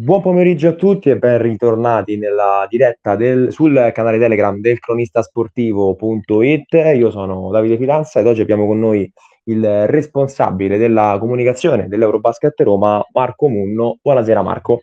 Buon pomeriggio a tutti e ben ritornati nella diretta del, sul canale Telegram del cronistasportivo.it. Io sono Davide Fidanza ed oggi abbiamo con noi il responsabile della comunicazione dell'Eurobasket Roma, Marco Munno. Buonasera Marco.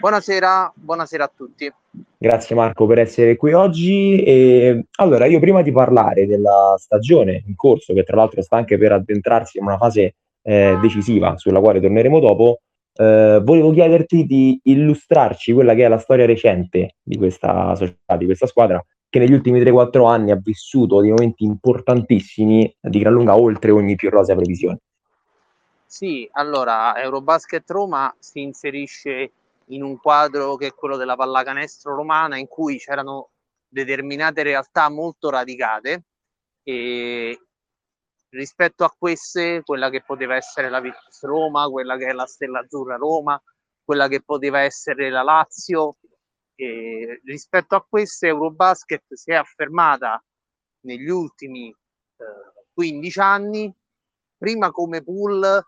Buonasera, buonasera a tutti. Grazie Marco per essere qui oggi. E, allora, io prima di parlare della stagione in corso, che tra l'altro sta anche per addentrarsi in una fase eh, decisiva sulla quale torneremo dopo, eh, volevo chiederti di illustrarci quella che è la storia recente di questa società, di questa squadra, che negli ultimi 3-4 anni ha vissuto dei momenti importantissimi di gran lunga oltre ogni più rosea previsione. Sì, allora Eurobasket Roma si inserisce in un quadro che è quello della pallacanestro romana in cui c'erano determinate realtà molto radicate e rispetto a queste, quella che poteva essere la Virtus Roma, quella che è la Stella Azzurra Roma, quella che poteva essere la Lazio, e rispetto a queste Eurobasket si è affermata negli ultimi eh, 15 anni, prima come pool,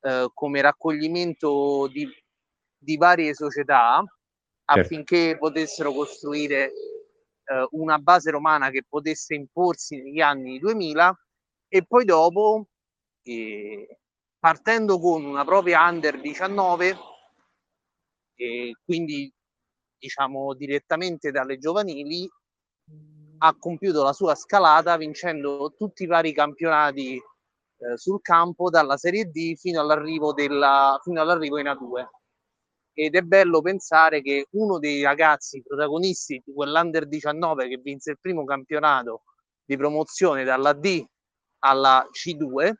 eh, come raccoglimento di, di varie società certo. affinché potessero costruire eh, una base romana che potesse imporsi negli anni 2000 e poi dopo, eh, partendo con una propria under 19, e quindi diciamo direttamente dalle giovanili, ha compiuto la sua scalata vincendo tutti i vari campionati eh, sul campo dalla Serie D fino all'arrivo, della, fino all'arrivo in A2 ed è bello pensare che uno dei ragazzi protagonisti di quell'Under 19 che vinse il primo campionato di promozione dalla D alla C2,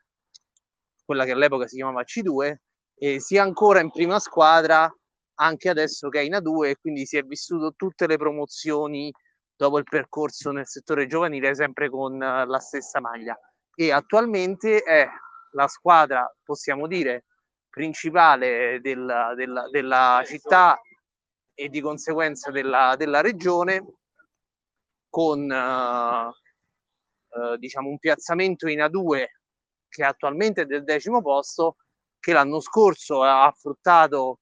quella che all'epoca si chiamava C2, e sia ancora in prima squadra anche adesso che è in A2 e quindi si è vissuto tutte le promozioni dopo il percorso nel settore giovanile sempre con la stessa maglia. E attualmente è la squadra, possiamo dire, principale della, della, della città e di conseguenza della, della regione con uh, eh, diciamo un piazzamento in A2 che attualmente è del decimo posto, che l'anno scorso ha affrontato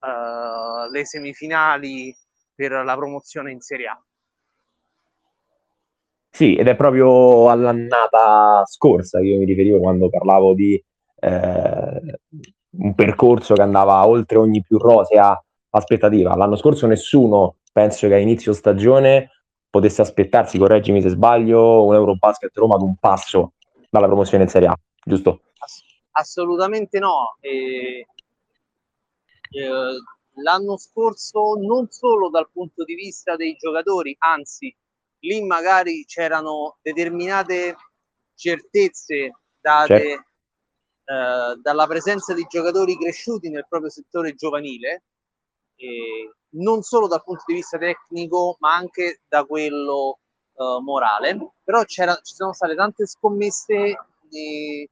eh, le semifinali per la promozione in Serie A. Sì, ed è proprio all'annata scorsa che io mi riferivo quando parlavo di eh, un percorso che andava oltre ogni più rosea aspettativa. L'anno scorso nessuno, penso che a inizio stagione, potesse aspettarsi, correggimi se sbaglio, un Eurobasket Roma ad un passo dalla promozione in Serie A, giusto? assolutamente no. E, eh, l'anno scorso non solo dal punto di vista dei giocatori, anzi lì magari c'erano determinate certezze date certo. eh, dalla presenza di giocatori cresciuti nel proprio settore giovanile, eh, non solo dal punto di vista tecnico, ma anche da quello eh, morale. Però ci sono state tante scommesse di,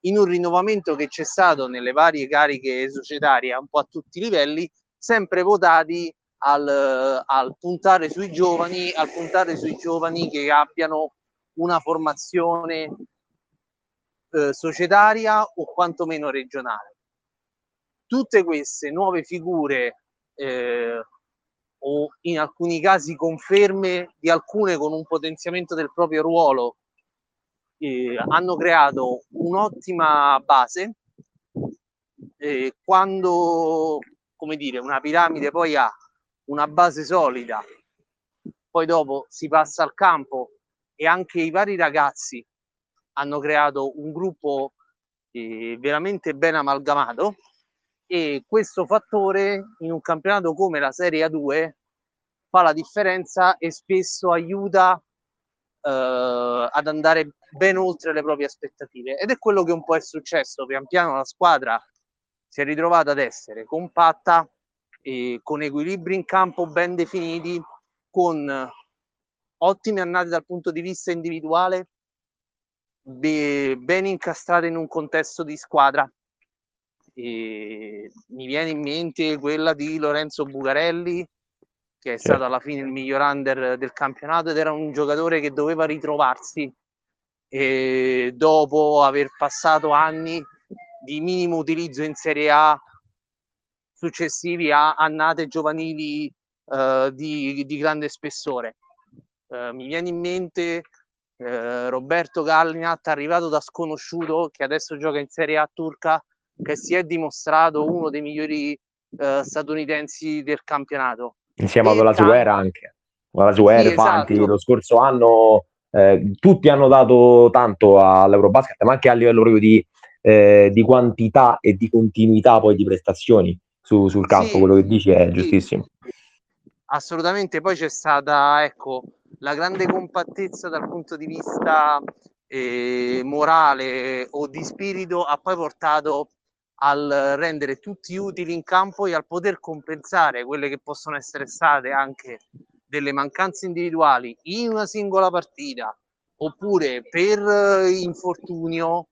in un rinnovamento che c'è stato nelle varie cariche societarie un po' a tutti i livelli, sempre votati al, al, puntare sui giovani, al puntare sui giovani che abbiano una formazione eh, societaria o quantomeno regionale. Tutte queste nuove figure eh, o in alcuni casi conferme di alcune con un potenziamento del proprio ruolo eh, hanno creato un'ottima base eh, quando come dire una piramide poi ha una base solida poi dopo si passa al campo e anche i vari ragazzi hanno creato un gruppo eh, veramente ben amalgamato e questo fattore in un campionato come la Serie A2 fa la differenza e spesso aiuta eh, ad andare ben oltre le proprie aspettative. Ed è quello che un po' è successo. Pian piano la squadra si è ritrovata ad essere compatta e con equilibri in campo ben definiti con ottime annate dal punto di vista individuale ben incastrate in un contesto di squadra e mi viene in mente quella di Lorenzo Bucarelli che è certo. stato alla fine il miglior under del campionato ed era un giocatore che doveva ritrovarsi e dopo aver passato anni di minimo utilizzo in Serie A successivi a annate giovanili eh, di, di, grande spessore. Eh, mi viene in mente eh, Roberto Gallinat, arrivato da sconosciuto, che adesso gioca in Serie A turca, che si è dimostrato uno dei migliori eh, statunitensi del campionato. Insieme a Olasuer anche. Olasuer, sì, Fanti, esatto. lo scorso anno eh, tutti hanno dato tanto all'Eurobasket, ma anche a livello proprio di, eh, di quantità e di continuità poi di prestazioni su, sul campo, sì, quello che dici è sì. giustissimo. Assolutamente, poi c'è stata ecco, la grande compattezza dal punto di vista eh, morale o di spirito ha poi portato al rendere tutti utili in campo e al poter compensare quelle che possono essere state anche delle mancanze individuali in una singola partita oppure per eh, infortunio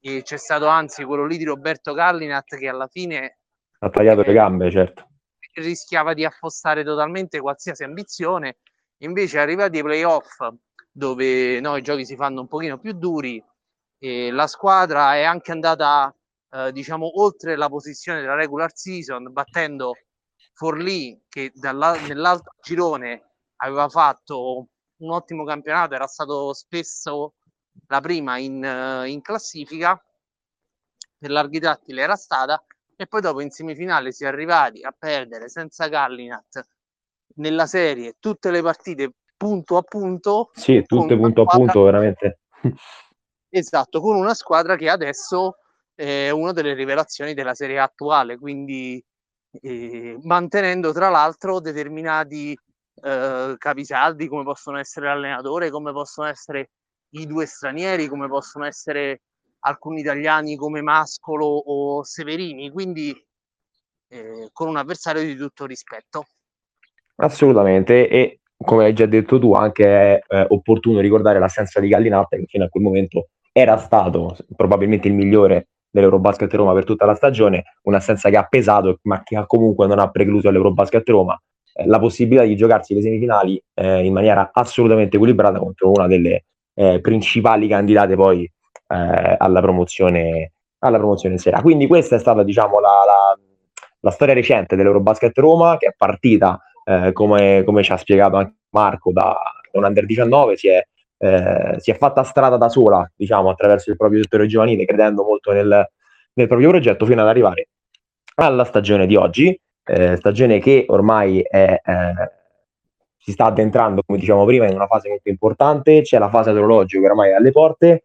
e c'è stato anzi quello lì di Roberto Gallinat che alla fine ha tagliato eh, le gambe certo. rischiava di affossare totalmente qualsiasi ambizione invece arrivati ai playoff dove no, i giochi si fanno un pochino più duri e la squadra è anche andata eh, diciamo oltre la posizione della regular season battendo Forlì che nell'altro girone aveva fatto un ottimo campionato era stato spesso la prima in, uh, in classifica per larghi tratti l'era stata e poi dopo in semifinale si è arrivati a perdere senza Gallinat nella serie tutte le partite punto a punto sì tutte punto a punto veramente. Esatto con una squadra che adesso è una delle rivelazioni della serie attuale, quindi eh, mantenendo tra l'altro determinati eh, capisaldi come possono essere l'allenatore, come possono essere i due stranieri, come possono essere alcuni italiani come Mascolo o Severini, quindi eh, con un avversario di tutto rispetto. Assolutamente, e come hai già detto tu, anche è eh, opportuno ricordare l'assenza di Gallinata che fino a quel momento era stato probabilmente il migliore dell'Eurobasket Roma per tutta la stagione, un'assenza che ha pesato, ma che comunque non ha precluso all'Eurobasket Roma eh, la possibilità di giocarsi le semifinali eh, in maniera assolutamente equilibrata contro una delle eh, principali candidate poi eh, alla promozione alla promozione in sera. Quindi questa è stata diciamo la, la, la storia recente dell'Eurobasket Roma che è partita eh, come, come, ci ha spiegato anche Marco da, un under 19 si è eh, si è fatta strada da sola, diciamo, attraverso il proprio settore giovanile, credendo molto nel, nel proprio progetto, fino ad arrivare alla stagione di oggi, eh, stagione che ormai è, eh, si sta addentrando, come diciamo prima, in una fase molto importante, c'è la fase astrologica che ormai è alle porte.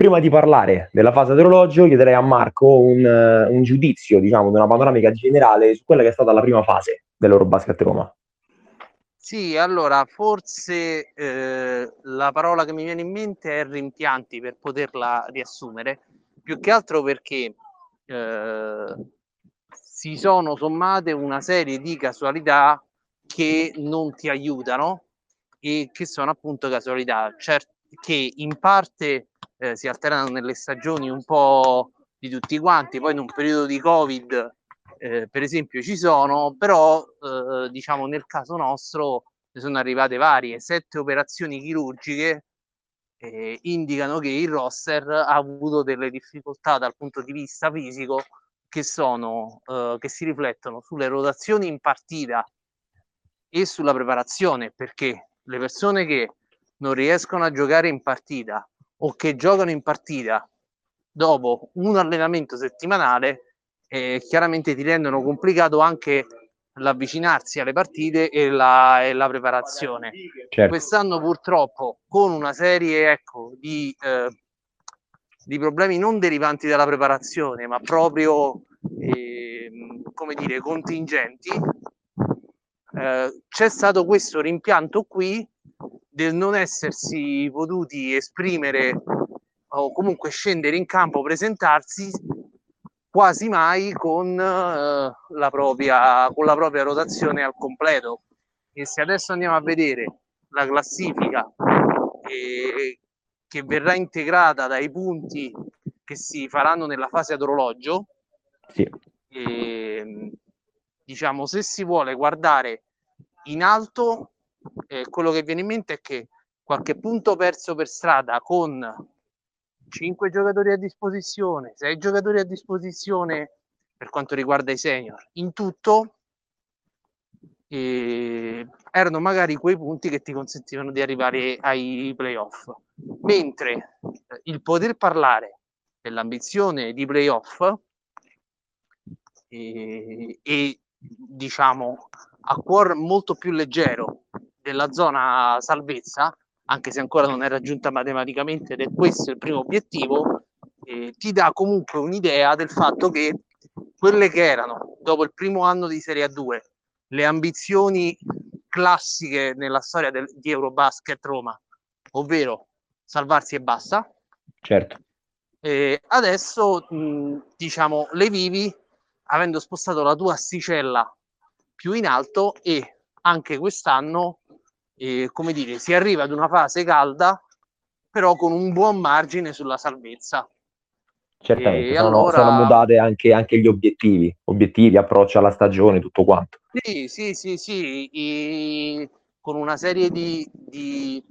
Prima di parlare della fase astrologica, chiederei a Marco un, un giudizio, diciamo, di una panoramica generale su quella che è stata la prima fase dell'Eurobasket Roma. Sì, allora forse eh, la parola che mi viene in mente è rimpianti per poterla riassumere, più che altro perché eh, si sono sommate una serie di casualità che non ti aiutano e che sono appunto casualità cert- che in parte eh, si alterano nelle stagioni un po' di tutti quanti, poi in un periodo di Covid eh, per esempio ci sono, però eh, diciamo nel caso nostro ne sono arrivate varie, sette operazioni chirurgiche eh, indicano che il roster ha avuto delle difficoltà dal punto di vista fisico che sono eh, che si riflettono sulle rotazioni in partita e sulla preparazione perché le persone che non riescono a giocare in partita o che giocano in partita dopo un allenamento settimanale eh, chiaramente ti rendono complicato anche l'avvicinarsi alle partite e la, e la preparazione. Certo. Quest'anno purtroppo con una serie ecco, di, eh, di, problemi non derivanti dalla preparazione, ma proprio eh, come dire, contingenti, eh, c'è stato questo rimpianto qui del non essersi potuti esprimere o comunque scendere in campo, presentarsi quasi mai con, uh, la propria, con la propria rotazione al completo. E se adesso andiamo a vedere la classifica eh, che verrà integrata dai punti che si faranno nella fase ad orologio, sì. eh, diciamo, se si vuole guardare in alto, eh, quello che viene in mente è che qualche punto perso per strada con 5 giocatori a disposizione, 6 giocatori a disposizione per quanto riguarda i senior. In tutto eh, erano magari quei punti che ti consentivano di arrivare ai playoff. Mentre eh, il poter parlare dell'ambizione di playoff eh, e diciamo a cuore molto più leggero della zona salvezza, anche se ancora non è raggiunta matematicamente ed è questo il primo obiettivo, eh, ti dà comunque un'idea del fatto che quelle che erano dopo il primo anno di Serie A2 le ambizioni classiche nella storia del, di Eurobasket Roma, ovvero salvarsi e basta. Certo. E adesso mh, diciamo le vivi avendo spostato la tua asticella più in alto e anche quest'anno eh, come dire si arriva ad una fase calda però con un buon margine sulla salvezza Certamente, sono, allora... sono mutati anche, anche, gli obiettivi, obiettivi, approccio alla stagione, tutto quanto. Sì, sì, sì, sì, I... con una serie di, di,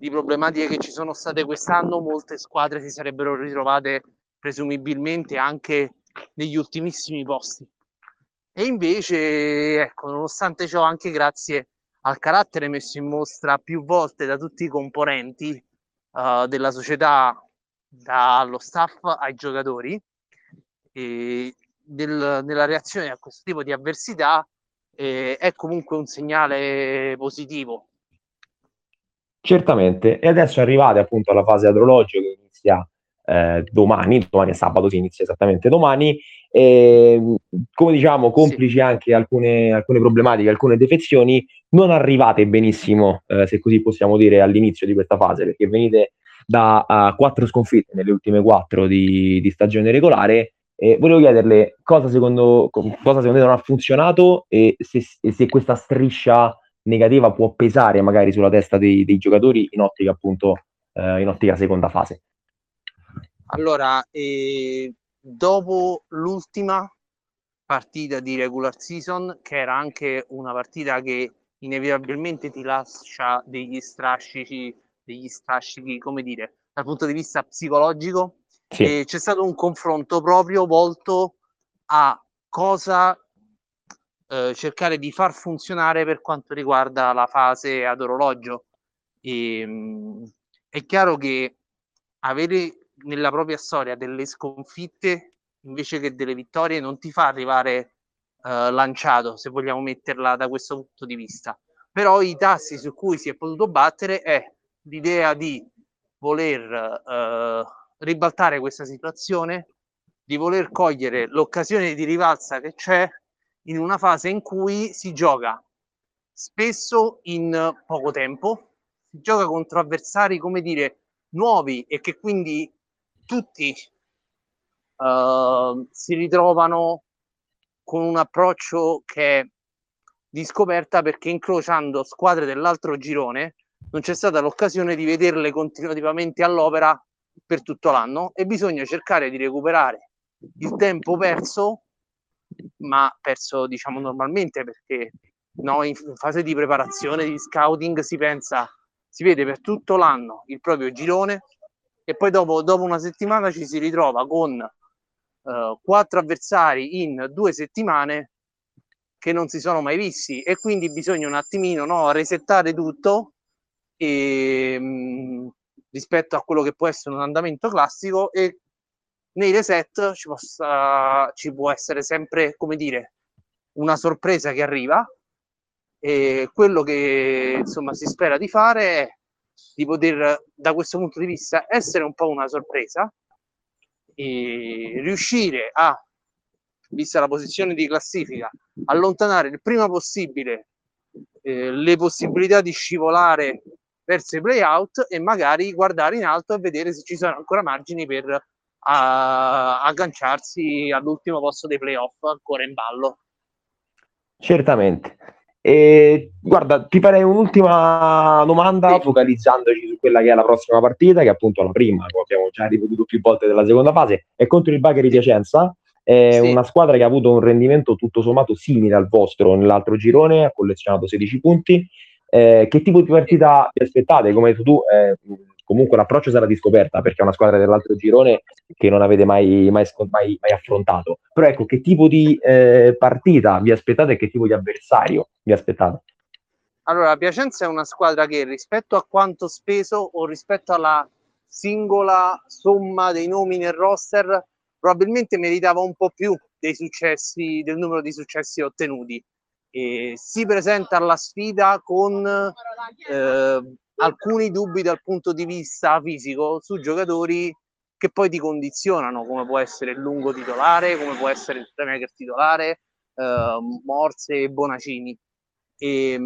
di, problematiche che ci sono state quest'anno, molte squadre si sarebbero ritrovate presumibilmente anche negli ultimissimi posti. E invece, ecco, nonostante ciò, anche grazie al carattere messo in mostra più volte da tutti i componenti uh, della società dallo staff ai giocatori e del, nella reazione a questo tipo di avversità eh, è comunque un segnale positivo. Certamente, e adesso arrivate appunto alla fase adrologio che inizia eh, domani, domani è sabato, si inizia esattamente domani, e, come diciamo, complici sì. anche alcune, alcune, problematiche, alcune defezioni, non arrivate benissimo, eh, se così possiamo dire, all'inizio di questa fase, perché venite da uh, quattro sconfitte nelle ultime quattro di, di stagione regolare. E volevo chiederle cosa secondo, cosa secondo te non ha funzionato e se, se, questa striscia negativa può pesare magari sulla testa dei, dei giocatori in ottica appunto eh, in ottica seconda fase. Allora, eh, dopo l'ultima partita di regular season, che era anche una partita che inevitabilmente ti lascia degli strascici degli strascichi, come dire, dal punto di vista psicologico. Sì. E c'è stato un confronto proprio volto a cosa eh, cercare di far funzionare per quanto riguarda la fase ad orologio. E, mh, mm, è chiaro che avere nella propria storia delle sconfitte invece che delle vittorie non ti fa arrivare eh, lanciato, se vogliamo metterla da questo punto di vista. Però i tassi su cui si è potuto battere è l'idea di voler eh, ribaltare questa situazione, di voler cogliere l'occasione di rivalsa che c'è in una fase in cui si gioca spesso in poco tempo, si gioca contro avversari, come dire, nuovi e che quindi tutti uh, si ritrovano con un approccio che è di scoperta perché incrociando squadre dell'altro girone non c'è stata l'occasione di vederle continuativamente all'opera per tutto l'anno e bisogna cercare di recuperare il tempo perso, ma perso diciamo normalmente perché no, in fase di preparazione, di scouting si pensa, si vede per tutto l'anno il proprio girone e poi dopo, dopo una settimana ci si ritrova con uh, quattro avversari in due settimane che non si sono mai visti. E quindi bisogna un attimino no, resettare tutto e, mh, rispetto a quello che può essere un andamento classico. E nei reset ci, possa, ci può essere sempre, come dire, una sorpresa che arriva. E quello che insomma si spera di fare è di poter da questo punto di vista essere un po' una sorpresa e riuscire a vista la posizione di classifica allontanare il prima possibile eh, le possibilità di scivolare verso i playout e magari guardare in alto e vedere se ci sono ancora margini per uh, agganciarsi all'ultimo posto dei playoff ancora in ballo. Certamente. E, guarda, ti farei un'ultima domanda focalizzandoci su quella che è la prossima partita, che è appunto la prima, come abbiamo già ripetuto più volte della seconda fase, è contro il Bagher di Piacenza. È sì. una squadra che ha avuto un rendimento tutto sommato simile al vostro nell'altro girone, ha collezionato 16 punti, Eh, che tipo di partita vi aspettate? Come hai detto tu, eh, comunque l'approccio sarà di scoperta perché è una squadra dell'altro girone che non avete mai, mai, mai, mai affrontato. Però ecco, che tipo di eh, partita vi aspettate e che tipo di avversario vi aspettate? Allora, Piacenza è una squadra che rispetto a quanto speso o rispetto alla singola somma dei nomi nel roster probabilmente meritava un po' più dei successi, del numero di successi ottenuti. Si presenta alla sfida con eh, alcuni dubbi dal punto di vista fisico su giocatori che poi ti condizionano, come può essere il lungo titolare, come può essere il Premier titolare, eh, Morse e Bonacini. E,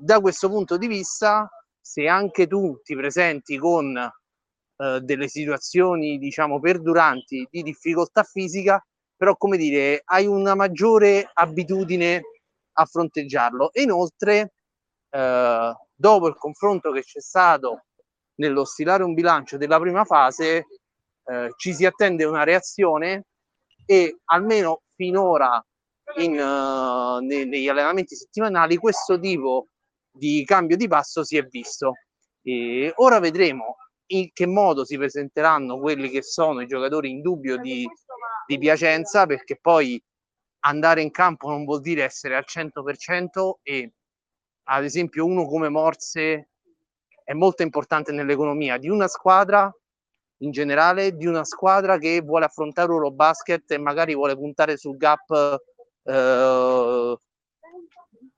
da questo punto di vista, se anche tu ti presenti con eh, delle situazioni, diciamo, perduranti di difficoltà fisica, però, come dire, hai una maggiore abitudine a fronteggiarlo. E inoltre, eh, dopo il confronto che c'è stato nello stilare un bilancio della prima fase, eh, ci si attende una reazione e almeno finora in, uh, ne, negli allenamenti settimanali questo tipo di cambio di passo si è visto. E ora vedremo in che modo si presenteranno quelli che sono i giocatori in dubbio di, di Piacenza, perché poi andare in campo non vuol dire essere al 100% e ad esempio uno come Morse è molto importante nell'economia di una squadra in generale, di una squadra che vuole affrontare Eurobasket e magari vuole puntare sul gap eh,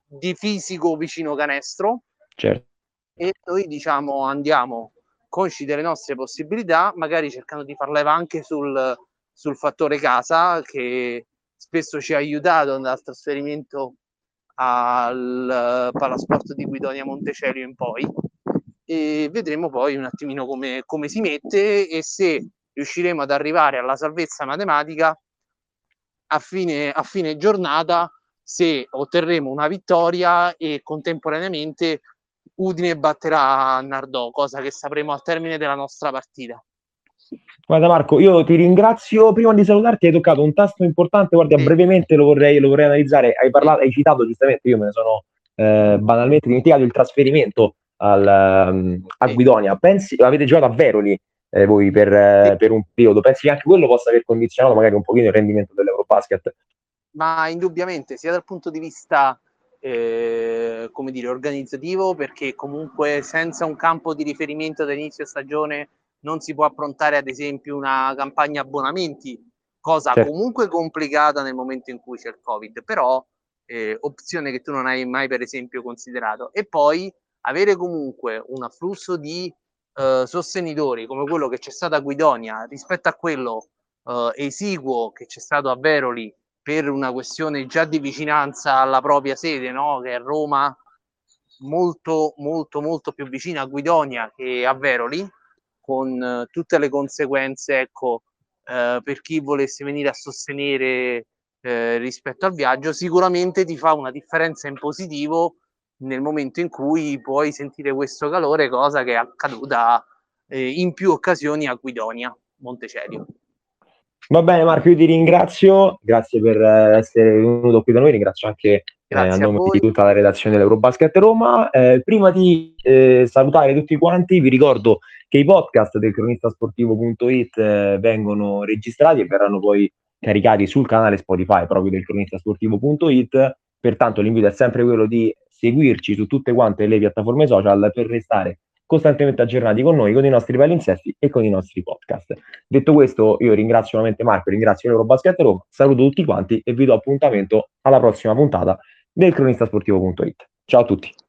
di fisico vicino canestro. Certo. E noi diciamo andiamo consci delle nostre possibilità, magari cercando di far leva anche sul, sul fattore casa che spesso ci ha aiutato nel trasferimento al Palasport di Guidonia Montecelio in poi e vedremo poi un attimino come, come si mette e se riusciremo ad arrivare alla salvezza matematica a fine, a fine giornata se otterremo una vittoria e contemporaneamente Udine batterà Nardò, cosa che sapremo al termine della nostra partita. Guarda Marco, io ti ringrazio. Prima di salutarti hai toccato un tasto importante, guarda, brevemente lo vorrei, lo vorrei analizzare. Hai, parlato, hai citato giustamente, io me ne sono eh, banalmente dimenticato il trasferimento al, um, a Guidonia. Pensi, avete giocato a Veroli eh, voi per, eh, per, un periodo, pensi che anche quello possa aver condizionato magari un pochino il rendimento dell'Eurobasket? Ma indubbiamente, sia dal punto di vista eh, come dire, organizzativo, perché comunque senza un campo di riferimento da inizio stagione non si può approntare ad esempio una campagna abbonamenti, cosa certo. comunque complicata nel momento in cui c'è il Covid, però eh, opzione che tu non hai mai per esempio considerato. E poi avere comunque un afflusso di eh, sostenitori come quello che c'è stato a Guidonia rispetto a quello eh, esiguo che c'è stato a Veroli per una questione già di vicinanza alla propria sede, no? che è Roma, molto, molto, molto più vicina a Guidonia che a Veroli, con eh, tutte le conseguenze, ecco, eh, per chi volesse venire a sostenere eh, rispetto al viaggio, sicuramente ti fa una differenza in positivo nel momento in cui puoi sentire questo calore, cosa che è accaduta eh, in più occasioni a Guidonia, Montecelio. Va bene Marco, io ti ringrazio, grazie per eh, essere venuto qui da noi, ringrazio anche eh, a nome a di tutta la redazione dell'Eurobasket Roma. Eh, prima di eh, salutare tutti quanti, vi ricordo che i podcast del cronistasportivo.it eh, vengono registrati e verranno poi caricati sul canale Spotify proprio del cronistasportivo.it. Pertanto l'invito è sempre quello di seguirci su tutte quante le piattaforme social per restare costantemente aggiornati con noi, con i nostri palinsesti e con i nostri podcast. Detto questo, io ringrazio nuovamente Marco, ringrazio l'Eurobasket Roma, saluto tutti quanti e vi do appuntamento alla prossima puntata del cronistasportivo.it. Ciao a tutti.